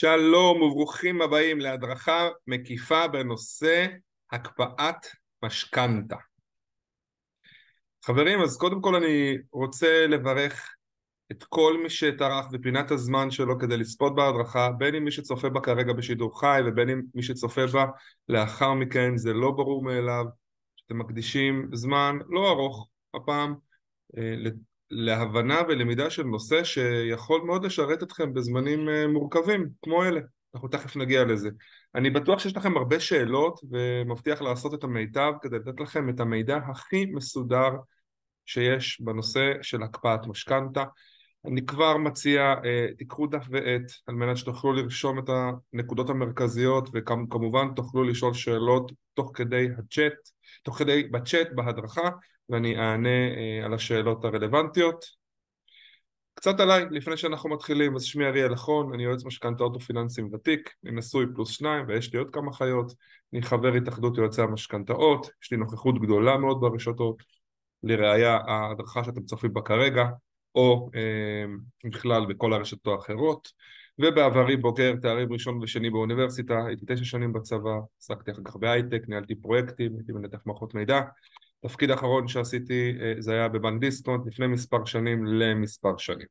שלום וברוכים הבאים להדרכה מקיפה בנושא הקפאת משכנתה. חברים, אז קודם כל אני רוצה לברך את כל מי שטרח בפינת הזמן שלו כדי לצפות בהדרכה, בין אם מי שצופה בה כרגע בשידור חי ובין אם מי שצופה בה לאחר מכן, זה לא ברור מאליו שאתם מקדישים זמן לא ארוך הפעם אה, להבנה ולמידה של נושא שיכול מאוד לשרת אתכם בזמנים אה, מורכבים כמו אלה, אנחנו תכף נגיע לזה. אני בטוח שיש לכם הרבה שאלות ומבטיח לעשות את המיטב כדי לתת לכם את המידע הכי מסודר שיש בנושא של הקפאת משכנתה. אני כבר מציע, אה, תיקחו דף ועט על מנת שתוכלו לרשום את הנקודות המרכזיות וכמובן תוכלו לשאול שאלות תוך כדי הצ'אט, תוך כדי בצ'אט בהדרכה ואני אענה אה, על השאלות הרלוונטיות. קצת עליי, לפני שאנחנו מתחילים, אז שמי אריאל אחרון, אני יועץ משכנתאות ופיננסים ותיק, אני נשוי פלוס שניים ויש לי עוד כמה חיות, אני חבר התאחדות יועצי המשכנתאות, יש לי נוכחות גדולה מאוד ברשתות, לראיה ההדרכה שאתם צופים בה כרגע, או אה, בכלל בכל הרשתות האחרות, ובעברי בוגר תארים ראשון ושני באוניברסיטה, הייתי תשע שנים בצבא, עסקתי אחר כך בהייטק, ניהלתי פרויקטים, הייתי מנתח מערכות מידע, תפקיד האחרון שעשיתי אה, זה היה בבנק דיסקונט לפני מספר שנים למספר שנים.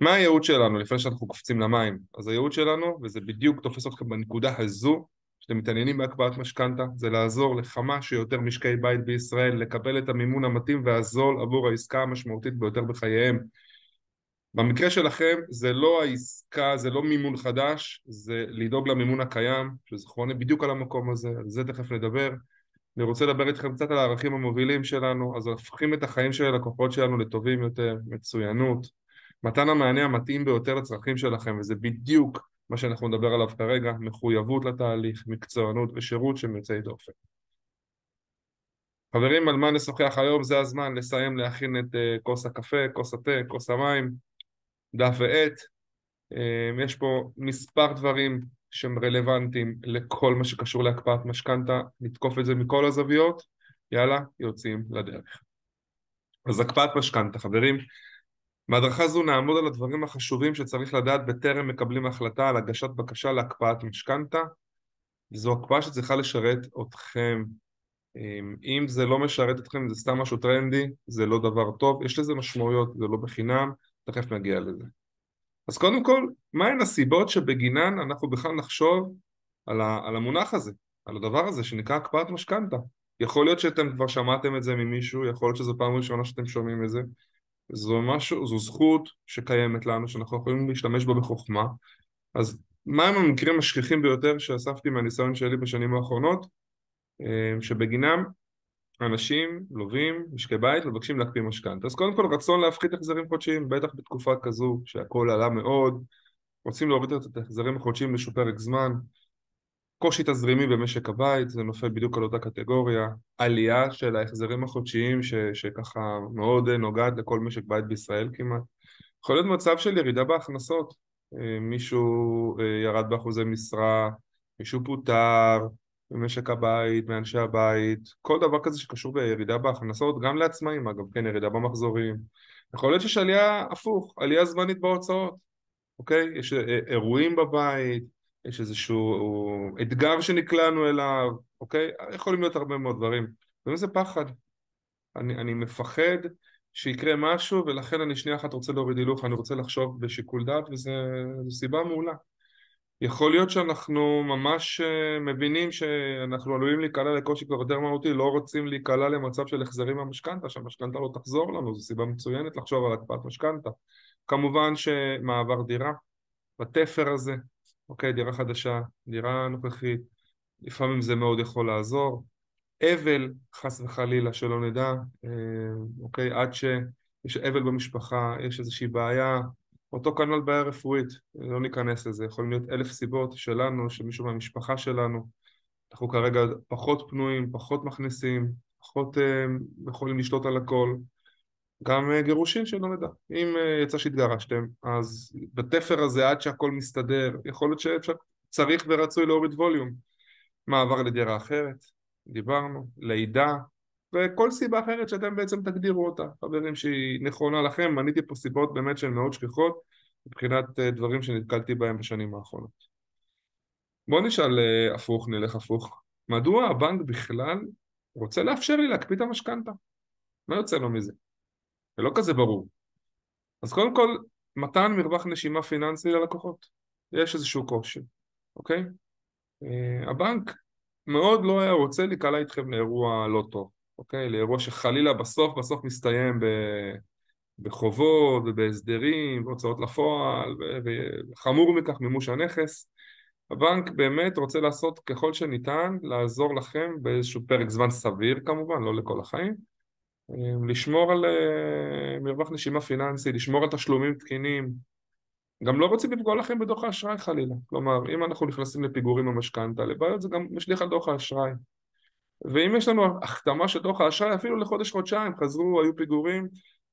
מה הייעוד שלנו לפני שאנחנו קופצים למים? אז הייעוד שלנו, וזה בדיוק תופס אתכם בנקודה הזו, שאתם מתעניינים בהקפאת משכנתה, זה לעזור לכמה שיותר משקי בית בישראל לקבל את המימון המתאים והזול עבור העסקה המשמעותית ביותר בחייהם. במקרה שלכם זה לא העסקה, זה לא מימון חדש, זה לדאוג למימון הקיים, שזה חונה בדיוק על המקום הזה, על זה תכף נדבר. אני רוצה לדבר איתכם קצת על הערכים המובילים שלנו, אז הופכים את החיים של הלקוחות שלנו לטובים יותר, מצוינות, מתן המענה המתאים ביותר לצרכים שלכם, וזה בדיוק מה שאנחנו נדבר עליו כרגע, מחויבות לתהליך, מקצוענות ושירות של יוצאי דופן. חברים, על מה נשוחח היום? זה הזמן לסיים להכין את uh, כוס הקפה, כוס התה, כוס המים, דף ועט. Uh, יש פה מספר דברים שהם רלוונטיים לכל מה שקשור להקפאת משכנתה, נתקוף את זה מכל הזוויות, יאללה, יוצאים לדרך. אז הקפאת משכנתה, חברים, בהדרכה זו נעמוד על הדברים החשובים שצריך לדעת בטרם מקבלים החלטה על הגשת בקשה להקפאת משכנתה, וזו הקפאה שצריכה לשרת אתכם. אם זה לא משרת אתכם, זה סתם משהו טרנדי, זה לא דבר טוב, יש לזה משמעויות, זה לא בחינם, תכף נגיע לזה. אז קודם כל, מהן הסיבות שבגינן אנחנו בכלל נחשוב על, ה, על המונח הזה, על הדבר הזה שנקרא הקפאת משכנתה. יכול להיות שאתם כבר שמעתם את זה ממישהו, יכול להיות שזו פעם ראשונה שאתם שומעים את זה. זו, משהו, זו זכות שקיימת לנו, שאנחנו יכולים להשתמש בה בחוכמה. אז מהם המקרים השכיחים ביותר שאספתי מהניסיון שלי בשנים האחרונות, אה, שבגינם אנשים, לווים, משקי בית, מבקשים להקפיא משכנתה. אז קודם כל רצון להפחית החזרים חודשיים, בטח בתקופה כזו שהכל עלה מאוד, רוצים להוריד את ההחזרים החודשיים לאיזשהו פרק זמן, קושי תזרימי במשק הבית, זה נופל בדיוק על אותה קטגוריה, עלייה של ההחזרים החודשיים ש, שככה מאוד נוגעת לכל משק בית בישראל כמעט, יכול להיות מצב של ירידה בהכנסות, אה, מישהו אה, ירד באחוזי משרה, מישהו פוטר, במשק הבית, מאנשי הבית, כל דבר כזה שקשור בירידה בהכנסות, גם לעצמאים אגב, כן, ירידה במחזורים. יכול להיות שיש עלייה הפוך, עלייה זמנית בהוצאות, אוקיי? יש אה, אירועים בבית, יש איזשהו אתגר שנקלענו אליו, אוקיי? יכולים להיות הרבה מאוד דברים. וזה פחד. אני, אני מפחד שיקרה משהו ולכן אני שנייה אחת רוצה להוריד הילוך, אני רוצה לחשוב בשיקול דעת וזו סיבה מעולה. יכול להיות שאנחנו ממש אה, מבינים שאנחנו עלולים להיקלע לקושי כבר יותר מהותי, לא רוצים להיקלע למצב של החזרים מהמשכנתה, שהמשכנתה לא תחזור לנו, זו סיבה מצוינת לחשוב על הקפאת משכנתה. כמובן שמעבר דירה, בתפר הזה, אוקיי, דירה חדשה, דירה נוכחית, לפעמים זה מאוד יכול לעזור. אבל, חס וחלילה, שלא נדע, אה, אוקיי, עד שיש אבל במשפחה, יש איזושהי בעיה, אותו כנ"ל בעיה רפואית, לא ניכנס לזה, יכולים להיות אלף סיבות שלנו, של מישהו מהמשפחה שלנו, אנחנו כרגע פחות פנויים, פחות מכניסים, פחות uh, יכולים לשלוט על הכל, גם uh, גירושין שלא נדע, אם uh, יצא שהתגרשתם, אז בתפר הזה עד שהכל מסתדר, יכול להיות שאפשר, צריך ורצוי להוריד ווליום, מעבר לדירה אחרת, דיברנו, לידה, וכל סיבה אחרת שאתם בעצם תגדירו אותה, חברים שהיא נכונה לכם, מניתי פה סיבות באמת שהן מאוד שכיחות, מבחינת אה, דברים שנתקלתי בהם בשנים האחרונות. בוא נשאל אה, הפוך, נלך הפוך. מדוע הבנק בכלל רוצה לאפשר לי להקפיא את המשכנתה? מה יוצא לו מזה? זה לא כזה ברור. אז קודם כל, מתן מרווח נשימה פיננסי ללקוחות. יש איזשהו קושי, אוקיי? אה, הבנק מאוד לא היה רוצה להיקלע איתכם לאירוע לא טוב, אוקיי? לאירוע שחלילה בסוף בסוף מסתיים ב... בחובות ובהסדרים והוצאות לפועל וחמור מכך מימוש הנכס הבנק באמת רוצה לעשות ככל שניתן לעזור לכם באיזשהו פרק זמן סביר כמובן, לא לכל החיים אה, לשמור על אה, מרווח נשימה פיננסי, לשמור על תשלומים תקינים גם לא רוצים לפגוע לכם בדוח האשראי חלילה כלומר אם אנחנו נכנסים לפיגורים במשכנתה לבעיות זה גם משליך על דוח האשראי ואם יש לנו החתמה של דוח האשראי אפילו לחודש-חודשיים חזרו, היו פיגורים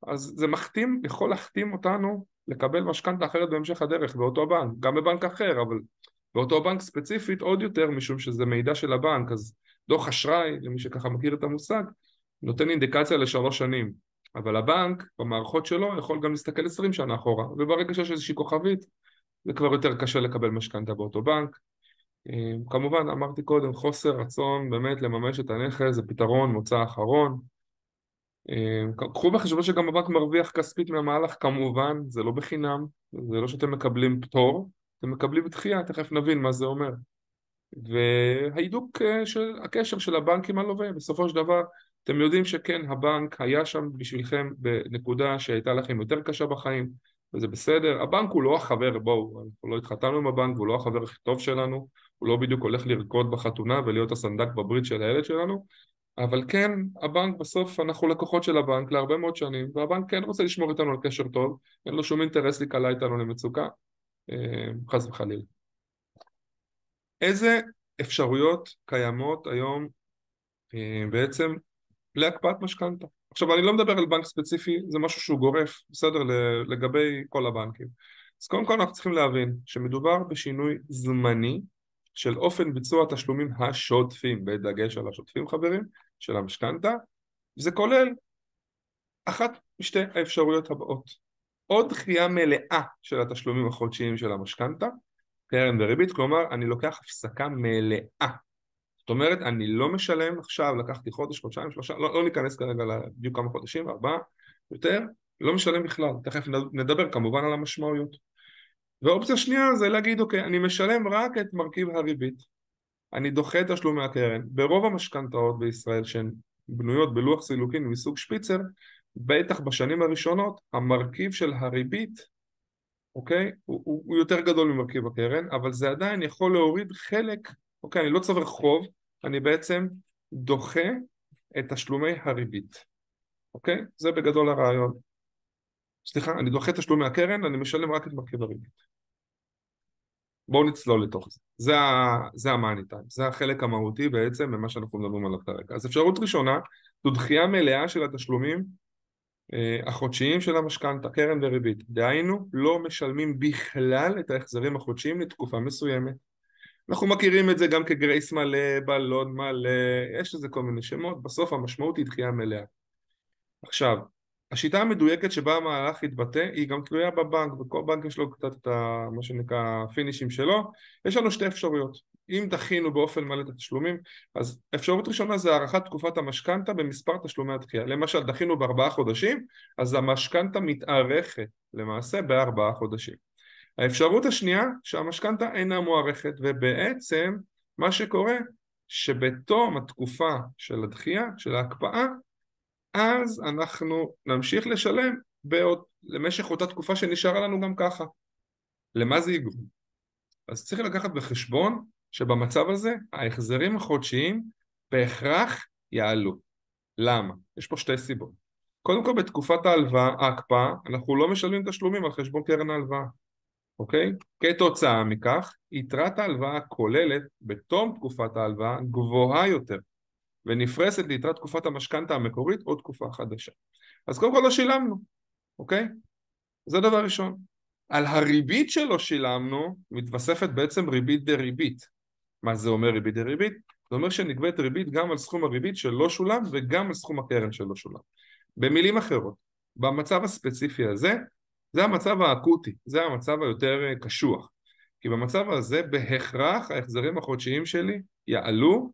אז זה מחתים, יכול להחתים אותנו לקבל משכנתה אחרת בהמשך הדרך באותו בנק, גם בבנק אחר, אבל באותו בנק ספציפית עוד יותר משום שזה מידע של הבנק, אז דוח אשראי, למי שככה מכיר את המושג, נותן אינדיקציה לשלוש שנים, אבל הבנק במערכות שלו יכול גם להסתכל עשרים שנה אחורה, וברגע שיש איזושהי כוכבית זה כבר יותר קשה לקבל משכנתה באותו בנק. אה, כמובן אמרתי קודם חוסר רצון באמת לממש את הנכס זה פתרון מוצא אחרון אה, קחו בחשבון שגם הבנק מרוויח כספית מהמהלך כמובן, זה לא בחינם, זה לא שאתם מקבלים פטור, אתם מקבלים דחייה, תכף נבין מה זה אומר. וההידוק אה, של הקשר של הבנק עם הלווה, בסופו של דבר אתם יודעים שכן, הבנק היה שם בשבילכם בנקודה שהייתה לכם יותר קשה בחיים, וזה בסדר. הבנק הוא לא החבר, בואו, אנחנו לא התחתנו עם הבנק, הוא לא החבר הכי טוב שלנו, הוא לא בדיוק הולך לרקוד בחתונה ולהיות הסנדק בברית של הילד שלנו, אבל כן, הבנק בסוף, אנחנו לקוחות של הבנק להרבה מאוד שנים, והבנק כן רוצה לשמור איתנו על קשר טוב, אין לו שום אינטרס להיקלע איתנו למצוקה, אה, חס וחלילה. איזה אפשרויות קיימות היום אה, בעצם להקפאת משכנתה? עכשיו אני לא מדבר על בנק ספציפי, זה משהו שהוא גורף, בסדר, לגבי כל הבנקים. אז קודם כל אנחנו צריכים להבין שמדובר בשינוי זמני של אופן ביצוע התשלומים השוטפים, בדגש על השוטפים חברים, של המשכנתה, זה כולל אחת משתי האפשרויות הבאות, או דחייה מלאה של התשלומים החודשיים של המשכנתה, קרן וריבית, כלומר אני לוקח הפסקה מלאה, זאת אומרת אני לא משלם עכשיו, לקחתי חודש, חודשיים, שלושה, לא, לא ניכנס כרגע בדיוק כמה חודשים, ארבעה, יותר, לא משלם בכלל, תכף נדבר כמובן על המשמעויות ואופציה שנייה זה להגיד אוקיי אני משלם רק את מרכיב הריבית. אני דוחה את תשלומי הקרן. ברוב המשכנתאות בישראל שהן בנויות בלוח סילוקין מסוג שפיצר בטח בשנים הראשונות המרכיב של הריבית אוקיי הוא, הוא, הוא יותר גדול ממרכיב הקרן אבל זה עדיין יכול להוריד חלק אוקיי אני לא צובר חוב אני בעצם דוחה את תשלומי הריבית אוקיי? זה בגדול הרעיון. סליחה, אני דוחה תשלומי הקרן, אני משלם רק את מרכיב הריבית. בואו נצלול לתוך זה. זה, זה המאני טיים, זה החלק המהותי בעצם ממה שאנחנו מדברים עליו כרגע. אז אפשרות ראשונה זו דחייה מלאה של התשלומים אה, החודשיים של המשכנתה, קרן וריבית. דהיינו, לא משלמים בכלל את ההחזרים החודשיים לתקופה מסוימת. אנחנו מכירים את זה גם כגרייס מלא, בלון מלא, יש לזה כל מיני שמות, בסוף המשמעות היא דחייה מלאה. עכשיו, השיטה המדויקת שבה המהלך יתבטא היא גם תלויה בבנק, וכל בנק יש לו קצת את ה, מה שנקרא פינישים שלו. יש לנו שתי אפשרויות. אם דחינו באופן מלא את התשלומים, אז אפשרות ראשונה זה הארכת תקופת המשכנתה במספר תשלומי הדחייה. למשל, דחינו בארבעה חודשים, אז המשכנתה מתארכת למעשה בארבעה חודשים. האפשרות השנייה, שהמשכנתה אינה מוארכת, ובעצם מה שקורה שבתום התקופה של הדחייה, של ההקפאה, אז אנחנו נמשיך לשלם בעוד, למשך אותה תקופה שנשארה לנו גם ככה. למה זה יגרום? אז צריך לקחת בחשבון שבמצב הזה ההחזרים החודשיים בהכרח יעלו. למה? יש פה שתי סיבות. קודם כל בתקופת ההלוואה, ההקפאה, אנחנו לא משלמים תשלומים על חשבון קרן ההלוואה, אוקיי? כתוצאה מכך, יתרת ההלוואה הכוללת בתום תקופת ההלוואה גבוהה יותר ונפרסת ליתרת תקופת המשכנתה המקורית או תקופה חדשה. אז קודם כל לא שילמנו, אוקיי? זה דבר ראשון. על הריבית שלא שילמנו מתווספת בעצם ריבית דריבית. מה זה אומר ריבית דריבית? זה אומר שנגבית ריבית גם על סכום הריבית שלא שולם וגם על סכום הקרן שלא שולם. במילים אחרות, במצב הספציפי הזה, זה המצב האקוטי, זה המצב היותר אה, קשוח. כי במצב הזה בהכרח ההחזרים החודשיים שלי יעלו.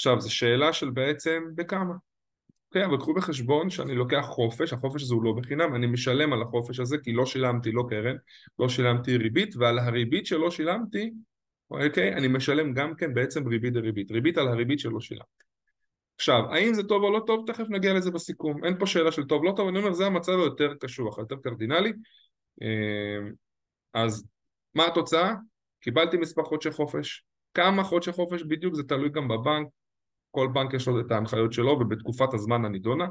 עכשיו, זו שאלה של בעצם בכמה. אוקיי, אבל קחו בחשבון שאני לוקח חופש, החופש הזה הוא לא בחינם, אני משלם על החופש הזה כי לא שילמתי לא קרן, לא שילמתי ריבית, ועל הריבית שלא שילמתי, אוקיי, אני משלם גם כן בעצם ריבית דריבית, ריבית על הריבית שלא שילמתי. עכשיו, האם זה טוב או לא טוב? תכף נגיע לזה בסיכום. אין פה שאלה של טוב לא טוב, אני אומר, זה המצב היותר קשוח, היותר קרדינלי. אמ, אז מה התוצאה? קיבלתי מספר חודשי חופש. כמה חודשי חופש בדיוק זה תלוי גם בבנק, כל בנק יש לו את ההנחיות שלו ובתקופת הזמן הנידונה,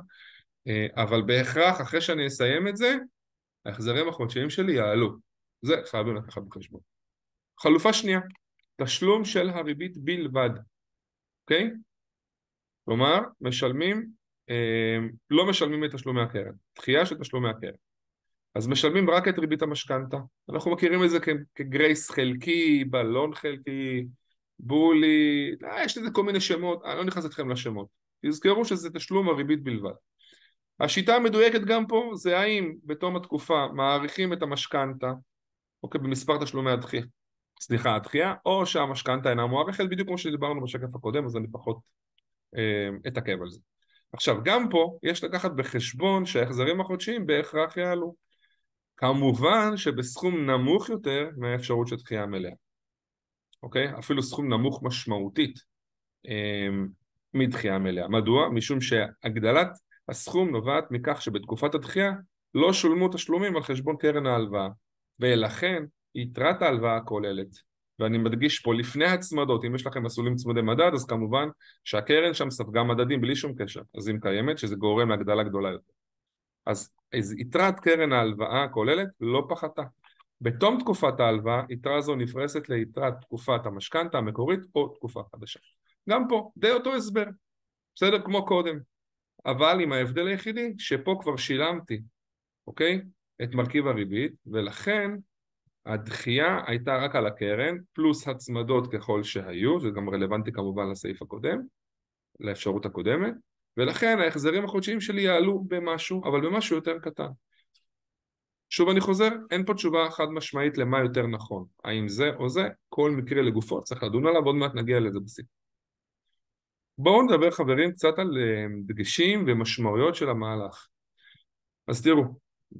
אה, אבל בהכרח אחרי שאני אסיים את זה, ההחזרים החודשיים שלי יעלו. זה חייבים לקחת בחשבון. חלופה שנייה, תשלום של הריבית בלבד, אוקיי? כלומר, משלמים, אה, לא משלמים את תשלומי הקרן, דחייה של תשלומי הקרן. אז משלמים רק את ריבית המשכנתה. אנחנו מכירים את זה כגרייס חלקי, בלון חלקי, בולי, אה, יש לזה כל מיני שמות, אני לא נכנס אתכם לשמות. תזכרו שזה תשלום הריבית בלבד. השיטה המדויקת גם פה זה האם בתום התקופה מאריכים את המשכנתה, אוקיי, במספר תשלומי הדחייה, סליחה, הדחייה, או שהמשכנתה אינה מוארכת, בדיוק כמו שדיברנו בשקף הקודם, אז אני פחות אה, אתעכב על זה. עכשיו, גם פה יש לקחת בחשבון שההחזרים החודשיים בהכרח יעלו. כמובן שבסכום נמוך יותר מהאפשרות של דחייה מלאה. אוקיי? אפילו סכום נמוך משמעותית אה, מדחייה מלאה. מדוע? משום שהגדלת הסכום נובעת מכך שבתקופת הדחייה לא שולמו תשלומים על חשבון קרן ההלוואה ולכן יתרת ההלוואה הכוללת ואני מדגיש פה לפני הצמדות, אם יש לכם מסלולים צמודי מדד אז כמובן שהקרן שם ספגה מדדים בלי שום קשר, אז היא קיימת שזה גורם להגדלה גדולה יותר. אז, אז יתרת קרן ההלוואה הכוללת לא פחתה, בתום תקופת ההלוואה, יתרה זו נפרסת ליתרת תקופת המשכנתה המקורית או תקופה חדשה. גם פה, די אותו הסבר, בסדר? כמו קודם. אבל עם ההבדל היחידי, שפה כבר שילמתי, אוקיי? את מרכיב הריבית, ולכן הדחייה הייתה רק על הקרן, פלוס הצמדות ככל שהיו, זה גם רלוונטי כמובן לסעיף הקודם, לאפשרות הקודמת, ולכן ההחזרים החודשיים שלי יעלו במשהו, אבל במשהו יותר קטן. שוב אני חוזר, אין פה תשובה חד משמעית למה יותר נכון, האם זה או זה, כל מקרה לגופו, צריך לדון עליו, עוד מעט נגיע לזה בסיפור. בואו נדבר חברים קצת על אה, דגשים ומשמעויות של המהלך. אז תראו,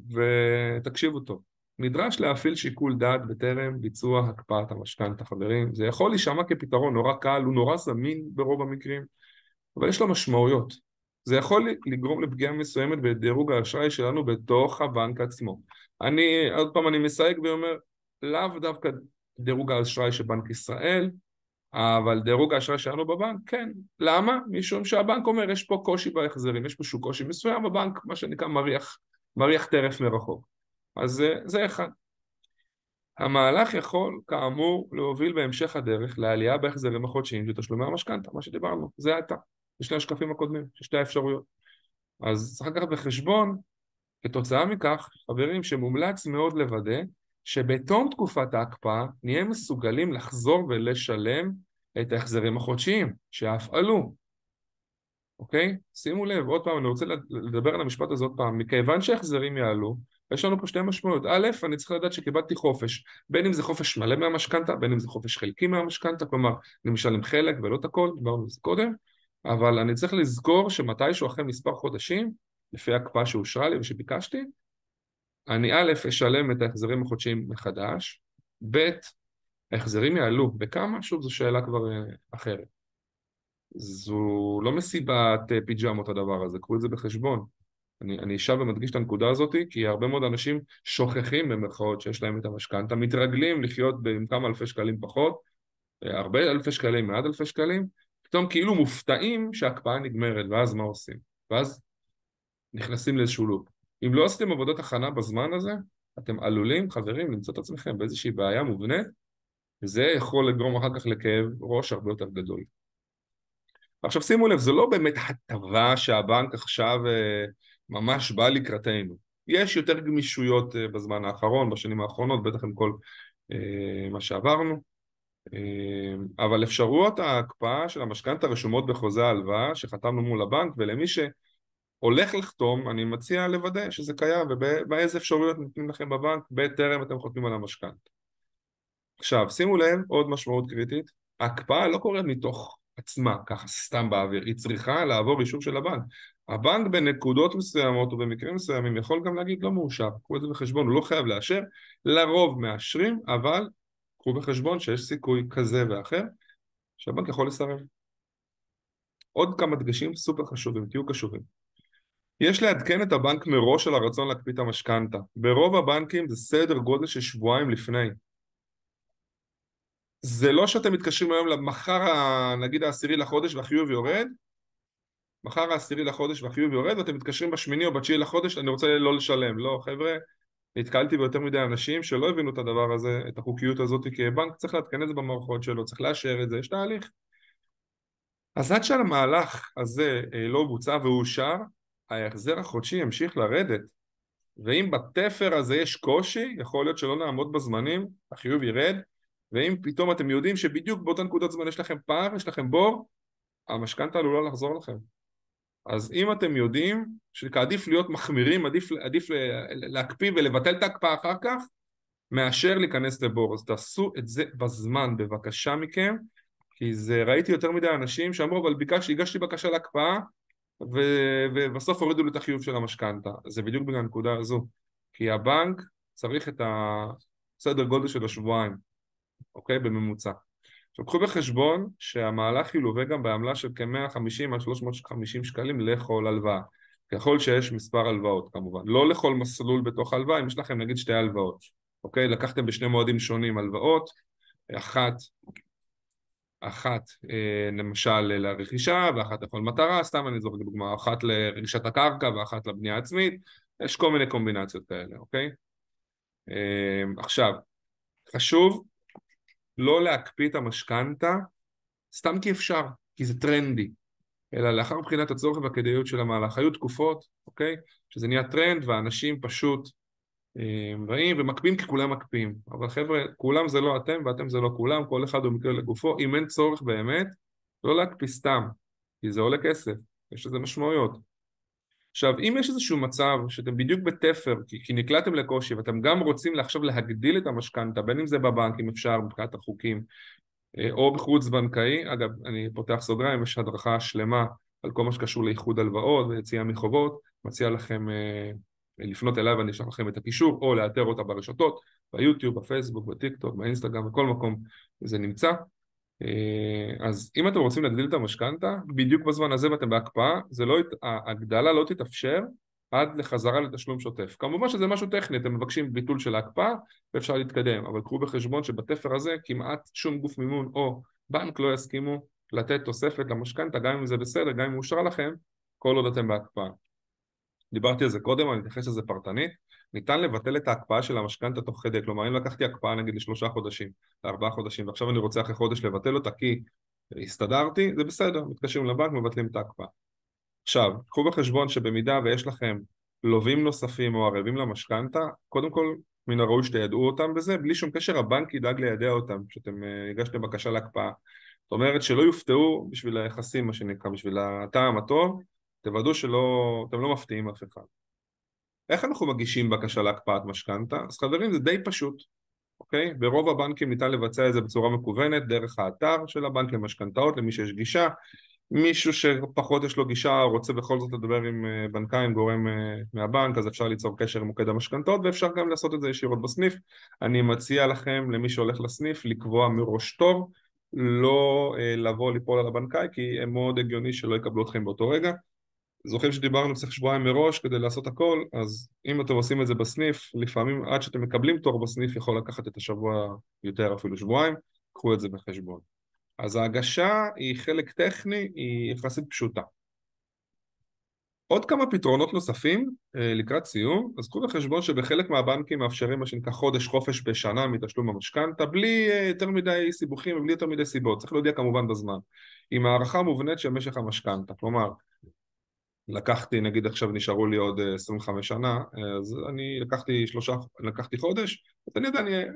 ותקשיבו טוב, נדרש להפעיל שיקול דעת בטרם ביצוע הקפאת המשכנתא חברים, זה יכול להישמע כפתרון נורא קל, הוא נורא זמין ברוב המקרים, אבל יש לו משמעויות. זה יכול לגרום לפגיעה מסוימת בדירוג האשראי שלנו בתוך הבנק עצמו. אני, עוד פעם אני מסייג ואומר, לאו דווקא דירוג האשראי של בנק ישראל, אבל דירוג האשראי שלנו בבנק, כן. למה? משום שהבנק אומר, יש פה קושי בהחזרים, יש פה שהוא קושי מסוים, הבנק, מה שנקרא, מריח, מריח טרף מרחוק. אז זה, זה אחד. המהלך יכול, כאמור, להוביל בהמשך הדרך לעלייה בהחזרים החודשיים של תשלומי המשכנתה, מה שדיברנו, זה הייתה. בשני השקפים הקודמים, של שתי האפשרויות. אז צריך לקחת בחשבון, כתוצאה מכך, חברים, שמומלץ מאוד לוודא שבתום תקופת ההקפאה נהיה מסוגלים לחזור ולשלם את ההחזרים החודשיים, שאף עלו. אוקיי? שימו לב, עוד פעם, אני רוצה לדבר על המשפט הזה עוד פעם. מכיוון שההחזרים יעלו, יש לנו פה שתי משמעויות. א', אני צריך לדעת שקיבלתי חופש, בין אם זה חופש מלא מהמשכנתה, בין אם זה חופש חלקי מהמשכנתה, כלומר, אני משלם חלק ולא את הכל, דיברנו על זה קודם, אבל אני צריך לזכור שמתישהו אחרי מספר חודשים, לפי ההקפאה שאושרה לי ושביקשתי, אני א', אשלם את ההחזרים החודשיים מחדש, ב', ההחזרים יעלו. בכמה? שוב, זו שאלה כבר אה, אחרת. זו לא מסיבת אה, פיג'מות הדבר הזה, קחו את זה בחשבון. אני, אני אשב ומדגיש את הנקודה הזאת, כי הרבה מאוד אנשים שוכחים במרכאות שיש להם את המשכנתה, מתרגלים לחיות עם כמה אלפי שקלים פחות, אה, הרבה אלפי שקלים, מעט אלפי שקלים, פתאום כאילו מופתעים שההקפאה נגמרת, ואז מה עושים? ואז נכנסים לאיזשהו לופ. אם לא עשיתם עבודת הכנה בזמן הזה, אתם עלולים, חברים, למצוא את עצמכם באיזושהי בעיה מובנית, וזה יכול לגרום אחר כך לכאב ראש הרבה יותר גדול. עכשיו שימו לב, זה לא באמת הטבה שהבנק עכשיו אה, ממש בא לקראתנו. יש יותר גמישויות אה, בזמן האחרון, בשנים האחרונות, בטח עם כל אה, מה שעברנו, אבל אפשרויות ההקפאה של המשכנתא רשומות בחוזה ההלוואה שחתמנו מול הבנק ולמי הולך לחתום, אני מציע לוודא שזה קיים ובאיזה אפשרויות נותנים לכם בבנק בטרם אתם חותמים על המשכנתה. עכשיו, שימו לב, עוד משמעות קריטית, ההקפאה לא קורית מתוך עצמה, ככה סתם באוויר, היא צריכה לעבור אישור של הבנק. הבנק בנקודות מסוימות או במקרים מסוימים יכול גם להגיד לא מאושר, קחו את זה בחשבון, הוא לא חייב לאשר, לרוב מאשרים, אבל קחו בחשבון שיש סיכוי כזה ואחר שהבנק יכול לסרב. עוד כמה דגשים סופר חשובים, תהיו קשובים. יש לעדכן את הבנק מראש על הרצון להקפיא את המשכנתה. ברוב הבנקים זה סדר גודל של שבועיים לפני. זה לא שאתם מתקשרים היום למחר, נגיד העשירי לחודש והחיוב יורד, מחר העשירי לחודש והחיוב יורד ואתם מתקשרים בשמיני או בתשיעי לחודש, אני רוצה לא לשלם. לא, חבר'ה, נתקלתי ביותר מדי אנשים שלא הבינו את הדבר הזה, את החוקיות הזאת, כי הבנק צריך לעדכן את זה במערכות שלו, צריך לאשר את זה, יש תהליך. אז עד שהמהלך הזה אה, לא בוצע ואושר, ההחזר החודשי ימשיך לרדת. ואם בתפר הזה יש קושי, יכול להיות שלא נעמוד בזמנים, החיוב ירד, ואם פתאום אתם יודעים שבדיוק באותה נקודת זמן יש לכם פער, יש לכם בור, המשכנתה עלולה לחזור לכם. אז אם אתם יודעים שעדיף להיות מחמירים, עדיף, עדיף להקפיא ולבטל את ההקפאה אחר כך, מאשר להיכנס לבור. אז תעשו את זה בזמן, בבקשה מכם, כי זה, ראיתי יותר מדי אנשים שאמרו, אבל ביקשתי, הגשתי בקשה להקפאה, ו, ובסוף הורידו לי את החיוב של המשכנתה. זה בדיוק בגלל הנקודה הזו. כי הבנק צריך את הסדר גודל של השבועיים, אוקיי? בממוצע. עכשיו קחו בחשבון שהמהלך ילווה גם בעמלה של כ-150 עד 350 שקלים לכל הלוואה. ככל שיש מספר הלוואות כמובן. לא לכל מסלול בתוך הלוואה, אם יש לכם נגיד שתי הלוואות, אוקיי? לקחתם בשני מועדים שונים הלוואות, אחת, אחת אה, למשל לרכישה ואחת לכל מטרה, סתם אני זוכר דוגמה, אחת לרכישת הקרקע ואחת לבנייה עצמית, יש כל מיני קומבינציות כאלה, אוקיי? אה, עכשיו, חשוב לא להקפיא את המשכנתה סתם כי אפשר, כי זה טרנדי, אלא לאחר בחינת הצורך והכדאיות של המהלך. היו תקופות, אוקיי? שזה נהיה טרנד ואנשים פשוט אה, באים ומקפיאים כי כולם מקפיאים. אבל חבר'ה, כולם זה לא אתם ואתם זה לא כולם, כל אחד הוא מקרה לגופו. אם אין צורך באמת, לא להקפיא סתם, כי זה עולה כסף, יש לזה משמעויות. עכשיו, אם יש איזשהו מצב שאתם בדיוק בתפר, כי, כי נקלעתם לקושי ואתם גם רוצים עכשיו להגדיל את המשכנתה, בין אם זה בבנק, אם אפשר, מבחינת החוקים, אה, או בחוץ בנקאי, אגב, אני פותח סוגריים, יש הדרכה שלמה על כל מה שקשור לאיחוד הלוואות ויציאה מחובות, מציע לכם אה, לפנות אליי ואני אשלח לכם את הקישור, או לאתר אותה ברשתות, ביוטיוב, בפייסבוק, בטיקטוק, באינסטגרם, בכל מקום זה נמצא. אה, אז אם אתם רוצים להגדיל את המשכנתה, בדיוק בזמן הזה ואתם בהקפאה, לא, ההגדלה לא תתאפשר עד לחזרה לתשלום שוטף. כמובן שזה משהו טכני, אתם מבקשים ביטול של ההקפאה ואפשר להתקדם, אבל קחו בחשבון שבתפר הזה כמעט שום גוף מימון או בנק לא יסכימו לתת תוספת למשכנתה, גם אם זה בסדר, גם אם מאושר לכם, כל עוד אתם בהקפאה. דיברתי על זה קודם, אני אתייחס לזה פרטנית. ניתן לבטל את ההקפאה של המשכנתה תוך כדי, כלומר אם לקחתי הקפאה נגיד לשלושה חודשים, לארבעה חודשים, ועכשיו אני רוצה אחרי חודש לבטל אותה כי הסתדרתי, זה בסדר, מתקשרים לבנק, מבטלים את ההקפאה. עכשיו, קחו בחשבון שבמידה ויש לכם לווים נוספים או ערבים למשכנתה, קודם כל מן הראוי שתיידעו אותם בזה, בלי שום קשר הבנק ידאג לידע אותם כשאתם אה, הגשתם בקשה להקפאה. זאת אומרת שלא יופתעו בשביל היחסים, מה שנקרא, בשביל הטעם הטוב, תוודאו שאתם לא מפתיעים אף אחד. איך אנחנו מגישים בקשה להקפאת משכנתה? אז חברים זה די פשוט, אוקיי? ברוב הבנקים ניתן לבצע את זה בצורה מקוונת דרך האתר של הבנק למשכנתאות למי שיש גישה מישהו שפחות יש לו גישה רוצה בכל זאת לדבר עם אה, בנקאי, עם גורם אה, מהבנק אז אפשר ליצור קשר עם מוקד המשכנתאות ואפשר גם לעשות את זה ישירות בסניף אני מציע לכם למי שהולך לסניף לקבוע מראש תור לא אה, לבוא ליפול על הבנקאי כי מאוד הגיוני שלא יקבלו אתכם באותו רגע זוכרים שדיברנו צריך שבועיים מראש כדי לעשות הכל, אז אם אתם עושים את זה בסניף, לפעמים עד שאתם מקבלים תור בסניף יכול לקחת את השבוע יותר אפילו שבועיים, קחו את זה בחשבון. אז ההגשה היא חלק טכני, היא יחסית פשוטה. עוד כמה פתרונות נוספים אה, לקראת סיום, אז קחו בחשבון שבחלק מהבנקים מאפשרים מה שנקרא חודש חופש בשנה מתשלום המשכנתה בלי אה, יותר מדי סיבוכים ובלי יותר מדי סיבות, צריך להודיע כמובן בזמן, עם הערכה מובנית של משך המשכנתה, כלומר לקחתי, נגיד עכשיו נשארו לי עוד 25 אה, שנה, אז אני לקחתי שלושה, לקחתי חודש, אז אני עדיין,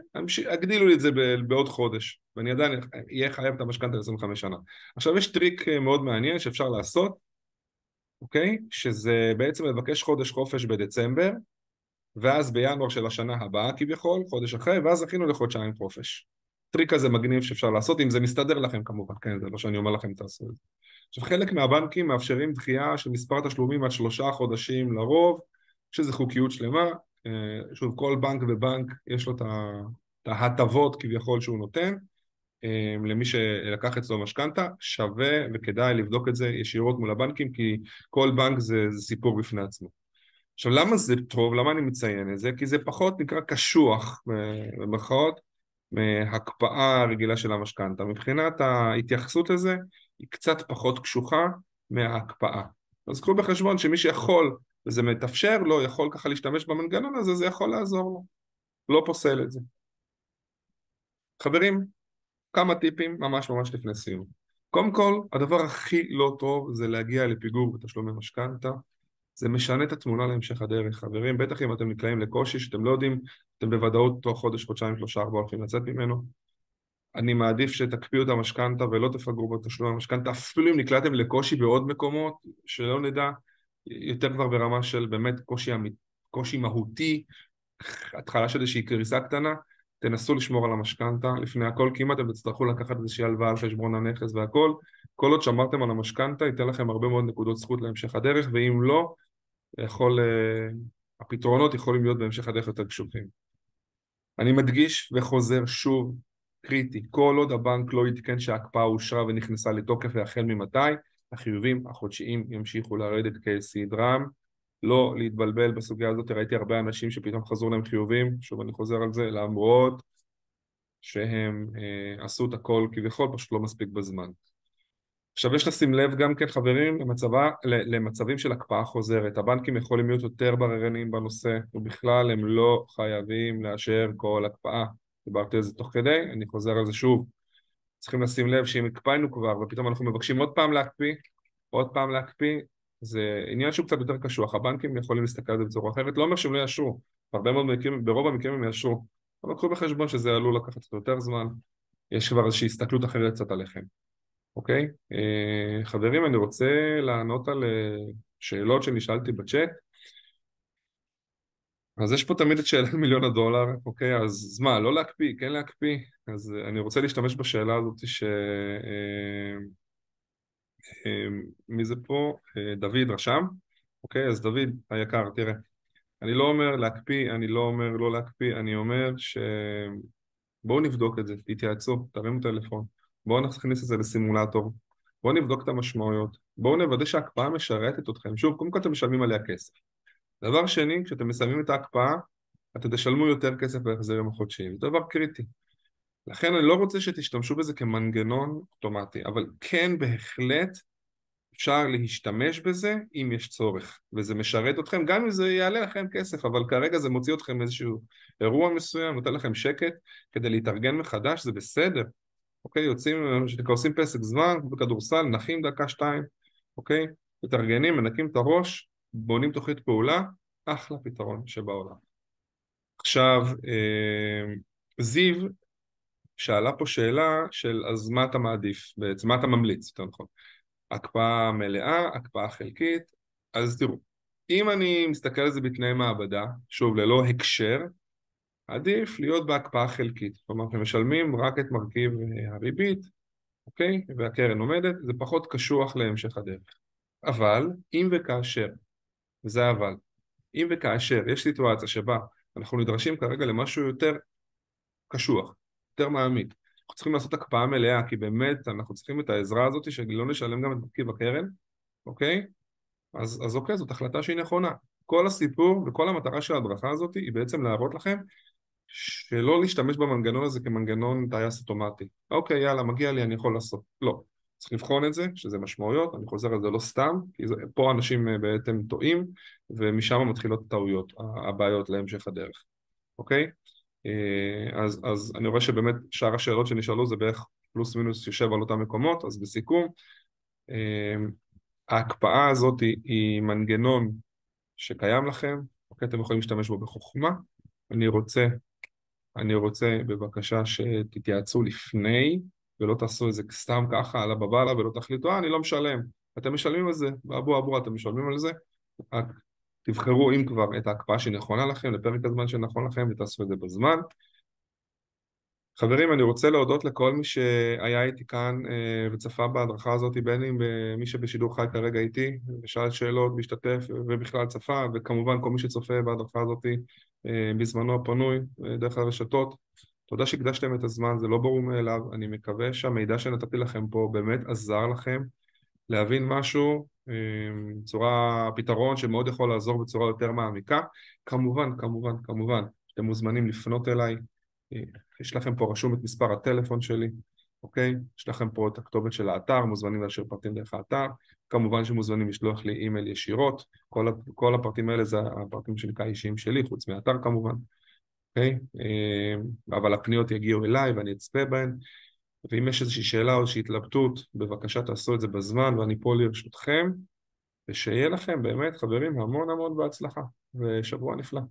הגדילו לי את זה בעוד חודש, ואני עדיין אהיה חייב את המשכנתה ל-25 שנה. עכשיו יש טריק אה, מאוד מעניין שאפשר לעשות, אוקיי? שזה בעצם לבקש חודש חופש בדצמבר, ואז בינואר של השנה הבאה כביכול, חודש אחרי, ואז זכינו לחודשיים חופש. טריק כזה מגניב שאפשר לעשות, אם זה מסתדר לכם כמובן, כן, זה לא שאני אומר לכם תעשו את זה. עכשיו חלק מהבנקים מאפשרים דחייה של מספר תשלומים עד שלושה חודשים לרוב, יש איזו חוקיות שלמה, אה, שוב כל בנק ובנק יש לו את ההטבות כביכול שהוא נותן, אה, למי שלקח אצלו משכנתה, שווה וכדאי לבדוק את זה ישירות מול הבנקים כי כל בנק זה, זה סיפור בפני עצמו. עכשיו למה זה טוב? למה אני מציין את זה? כי זה פחות נקרא קשוח במרכאות מהקפאה הרגילה של המשכנתה. מבחינת ההתייחסות לזה קצת פחות קשוחה מההקפאה. אז קחו בחשבון שמי שיכול וזה מתאפשר לו, יכול ככה להשתמש במנגנון הזה, זה יכול לעזור לו. לא פוסל את זה. חברים, כמה טיפים ממש ממש לפני סיום. קודם כל, הדבר הכי לא טוב זה להגיע לפיגור בתשלומי משכנתה. זה משנה את התמונה להמשך הדרך. חברים, בטח אם אתם נקלעים לקושי שאתם לא יודעים, אתם בוודאות תוך חודש, חודשיים, שלושה, ארבעה הולכים לצאת ממנו. אני מעדיף שתקפיאו את המשכנתה ולא תפגרו בתשלום המשכנתה, אפילו אם נקלעתם לקושי בעוד מקומות, שלא נדע, יותר כבר ברמה של באמת קושי, קושי מהותי, התחלה של איזושהי קריסה קטנה, תנסו לשמור על המשכנתה, לפני הכל כמעט אתם תצטרכו לקחת איזושהי הלוואה על חשבון הנכס והכל, כל עוד שמרתם על המשכנתה ייתן לכם הרבה מאוד נקודות זכות להמשך הדרך, ואם לא, יכול, uh, הפתרונות יכולים להיות בהמשך הדרך יותר קשוחים. אני מדגיש וחוזר שוב, קריטי, כל עוד הבנק לא יתקן שההקפאה אושרה ונכנסה לתוקף והחל ממתי, החיובים החודשיים ימשיכו לרדת כסדרם. לא להתבלבל בסוגיה הזאת, ראיתי הרבה אנשים שפתאום חזרו להם חיובים, שוב אני חוזר על זה, למרות שהם אה, עשו את הכל כביכול, פשוט לא מספיק בזמן. עכשיו יש לשים לב גם כן חברים למצבה, למצבים של הקפאה חוזרת, הבנקים יכולים להיות יותר בררניים בנושא ובכלל הם לא חייבים לאשר כל הקפאה, דיברתי על זה תוך כדי, אני חוזר על זה שוב, צריכים לשים לב שאם הקפאנו כבר ופתאום אנחנו מבקשים עוד פעם להקפיא, עוד פעם להקפיא, זה עניין שהוא קצת יותר קשוח, הבנקים יכולים להסתכל על זה בצורה אחרת, לא אומר שהם לא יאשרו, בהרבה מאוד מקרים, ברוב המקרים הם יאשרו, אבל קחו בחשבון שזה עלול לקחת קצת יותר זמן, יש כבר איזושהי הסתכלות אחרת קצת עליכם, אוקיי? אה, חברים, אני רוצה לענות על אה, שאלות שנשאלתי בצ'אט, אז יש פה תמיד את שאלת מיליון הדולר, אוקיי, אז מה, לא להקפיא, כן להקפיא? אז אני רוצה להשתמש בשאלה הזאת ש... אה, מי זה פה? דוד רשם, אוקיי? אז דוד היקר, תראה, אני לא אומר להקפיא, אני לא אומר לא להקפיא, אני אומר ש... בואו נבדוק את זה, תתייעצו, תרימו טלפון, בואו נכניס את זה לסימולטור, בואו נבדוק את המשמעויות, בואו נוודא שההקפאה משרתת אתכם, שוב, קודם כל אתם משלמים עליה כסף. דבר שני, כשאתם מסיימים את ההקפאה, אתם תשלמו יותר כסף בהחזרים החודשיים, זה דבר קריטי. לכן אני לא רוצה שתשתמשו בזה כמנגנון אוטומטי, אבל כן בהחלט אפשר להשתמש בזה אם יש צורך, וזה משרת אתכם, גם אם זה יעלה לכם כסף, אבל כרגע זה מוציא אתכם מאיזשהו אירוע מסוים, נותן לכם שקט כדי להתארגן מחדש, זה בסדר, אוקיי? יוצאים, עושים פסק זמן, בכדורסל, נחים דקה שתיים, אוקיי? מתארגנים, מנקים את הראש, בונים תוכנית פעולה, אחלה פתרון שבעולם. עכשיו, אה, זיו שאלה פה שאלה של אז מה אתה מעדיף בעצם, מה אתה ממליץ, יותר נכון. הקפאה מלאה, הקפאה חלקית, אז תראו, אם אני מסתכל על זה בתנאי מעבדה, שוב ללא הקשר, עדיף להיות בהקפאה חלקית, כלומר אתם משלמים רק את מרכיב אה, הריבית, אוקיי? והקרן עומדת, זה פחות קשוח להמשך הדרך. אבל אם וכאשר, וזה אבל, אם וכאשר יש סיטואציה שבה אנחנו נדרשים כרגע למשהו יותר קשוח, יותר מעמיק. אנחנו צריכים לעשות הקפאה מלאה, כי באמת אנחנו צריכים את העזרה הזאת שלא נשלם גם את מרכיב הקרן, אוקיי? אז, אז אוקיי, זאת החלטה שהיא נכונה. כל הסיפור וכל המטרה של ההדרכה הזאת היא בעצם להראות לכם שלא להשתמש במנגנון הזה כמנגנון טייס אוטומטי. אוקיי, יאללה, מגיע לי, אני יכול לעשות. לא. צריך לבחון את זה, שזה משמעויות, אני חוזר על זה לא סתם, כי זה, פה אנשים אה, בעצם טועים, ומשם מתחילות הטעויות, הבעיות להמשך הדרך, אוקיי? אה, אז, אז אני רואה שבאמת שאר השאלות שנשאלו זה בערך פלוס מינוס יושב על אותם מקומות, אז בסיכום, אה, ההקפאה הזאת היא, היא מנגנון שקיים לכם, אוקיי, אתם יכולים להשתמש בו בחוכמה, אני רוצה, אני רוצה בבקשה שתתייעצו לפני ולא תעשו את זה סתם ככה על הבבלה ולא תחליטו, אה, אני לא משלם. אתם משלמים על זה, באבו אבו אתם משלמים על זה, רק תבחרו אם כבר את ההקפאה שנכונה לכם, לפרק הזמן שנכון לכם, ותעשו את זה בזמן. חברים, אני רוצה להודות לכל מי שהיה איתי כאן אה, וצפה בהדרכה הזאת, בין אם מי שבשידור חי כרגע איתי, ושאל שאלות, והשתתף, ובכלל צפה, וכמובן כל מי שצופה בהדרכה הזאת אה, בזמנו הפנוי, אה, דרך הרשתות. תודה שהקדשתם את הזמן, זה לא ברור מאליו, אני מקווה שהמידע שנתתי לכם פה באמת עזר לכם להבין משהו, צורה, פתרון שמאוד יכול לעזור בצורה יותר מעמיקה. כמובן, כמובן, כמובן, אתם מוזמנים לפנות אליי, יש לכם פה רשום את מספר הטלפון שלי, אוקיי? יש לכם פה את הכתובת של האתר, מוזמנים להשאיר פרטים דרך האתר. כמובן שמוזמנים לשלוח לי אימייל ישירות, כל, כל הפרטים האלה זה הפרטים שנקרא אישיים שלי, חוץ מהאתר כמובן, אוקיי? אה, אבל הפניות יגיעו אליי ואני אצפה בהן. ואם יש איזושהי שאלה או איזושהי התלבטות, בבקשה תעשו את זה בזמן ואני פה לרשותכם. ושיהיה לכם באמת, חברים, המון המון בהצלחה, ושבוע נפלא.